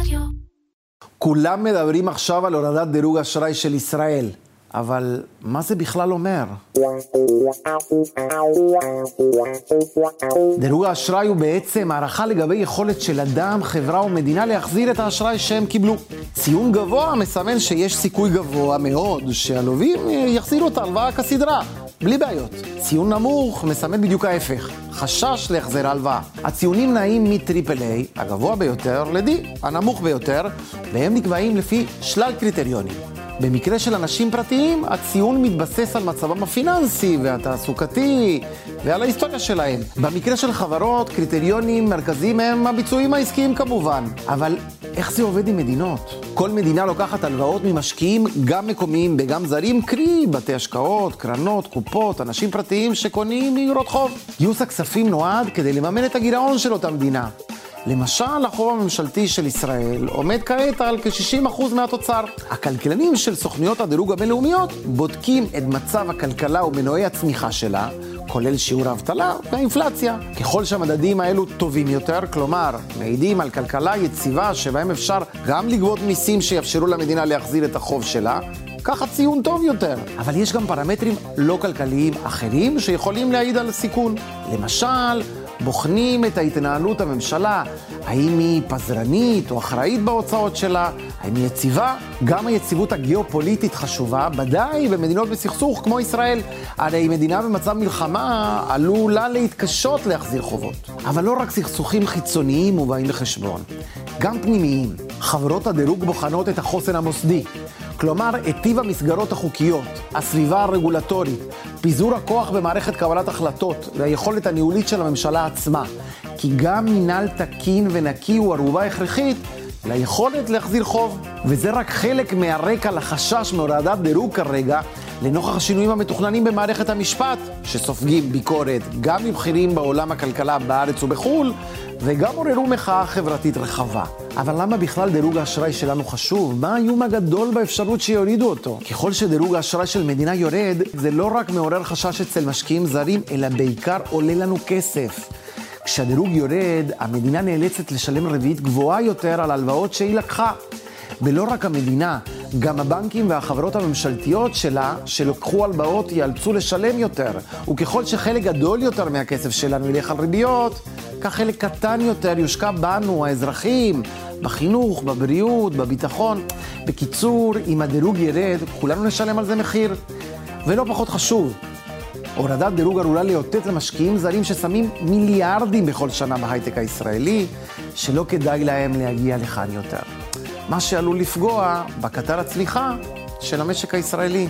רדיו. כולם מדברים עכשיו על הורדת דירוג אשראי של ישראל, אבל מה זה בכלל אומר? דירוג האשראי הוא בעצם הערכה לגבי יכולת של אדם, חברה או מדינה להחזיר את האשראי שהם קיבלו. ציון גבוה מסמן שיש סיכוי גבוה מאוד שהלווים יחזירו את ההלוואה כסדרה, בלי בעיות. ציון נמוך מסמן בדיוק ההפך, חשש להחזר ההלוואה. הציונים נעים מטריפל איי, הגבוה ביותר, ל-D, הנמוך ביותר, והם נקבעים לפי שלל קריטריונים. במקרה של אנשים פרטיים, הציון מתבסס על מצבם הפיננסי והתעסוקתי ועל ההיסטוריה שלהם. במקרה של חברות, קריטריונים מרכזיים הם הביצועים העסקיים כמובן. אבל איך זה עובד עם מדינות? כל מדינה לוקחת הלוואות ממשקיעים גם מקומיים וגם זרים, קרי בתי השקעות, קרנות, קופות, אנשים פרטיים שקונים איגרות חוב. גיוס הכספים נועד כדי לממן את הגירעון של אותה מדינה. למשל, החוב הממשלתי של ישראל עומד כעת על כ-60% מהתוצר. הכלכלנים של סוכנויות הדירוג הבינלאומיות בודקים את מצב הכלכלה ומנועי הצמיחה שלה, כולל שיעור האבטלה והאינפלציה. ככל שהמדדים האלו טובים יותר, כלומר, מעידים על כלכלה יציבה שבהם אפשר גם לגבות מיסים שיאפשרו למדינה להחזיר את החוב שלה, ככה ציון טוב יותר. אבל יש גם פרמטרים לא כלכליים אחרים שיכולים להעיד על סיכון. למשל, בוחנים את ההתנהלות הממשלה, האם היא פזרנית או אחראית בהוצאות שלה, האם היא יציבה. גם היציבות הגיאופוליטית חשובה, ודאי במדינות בסכסוך כמו ישראל. הרי מדינה במצב מלחמה עלולה להתקשות להחזיר חובות. אבל לא רק סכסוכים חיצוניים מובאים בחשבון, גם פנימיים. חברות הדירוג בוחנות את החוסן המוסדי. כלומר, את טיב המסגרות החוקיות, הסביבה הרגולטורית, פיזור הכוח במערכת קבלת החלטות והיכולת הניהולית של הממשלה עצמה. כי גם מינהל תקין ונקי הוא ערובה הכרחית ליכולת להחזיר חוב. וזה רק חלק מהרקע לחשש מהורדת דירוג כרגע, לנוכח השינויים המתוכננים במערכת המשפט, שסופגים ביקורת גם מבכירים בעולם הכלכלה בארץ ובחו"ל, וגם עוררו מחאה חברתית רחבה. אבל למה בכלל דירוג האשראי שלנו חשוב? מה האיום הגדול באפשרות שיורידו אותו? ככל שדירוג האשראי של מדינה יורד, זה לא רק מעורר חשש אצל משקיעים זרים, אלא בעיקר עולה לנו כסף. כשהדירוג יורד, המדינה נאלצת לשלם רביעית גבוהה יותר על הלוואות שהיא לקחה. ולא רק המדינה, גם הבנקים והחברות הממשלתיות שלה, שלקחו הלוואות, ייאלצו לשלם יותר. וככל שחלק גדול יותר מהכסף שלנו ילך על ריביות, כך חלק קטן יותר יושקע בנו, האזרחים, בחינוך, בבריאות, בביטחון. בקיצור, אם הדירוג ירד, כולנו נשלם על זה מחיר. ולא פחות חשוב, הורדת דירוג עלולה לאותת למשקיעים זרים ששמים מיליארדים בכל שנה בהייטק הישראלי, שלא כדאי להם להגיע לכאן יותר. מה שעלול לפגוע בקטר הצמיחה של המשק הישראלי.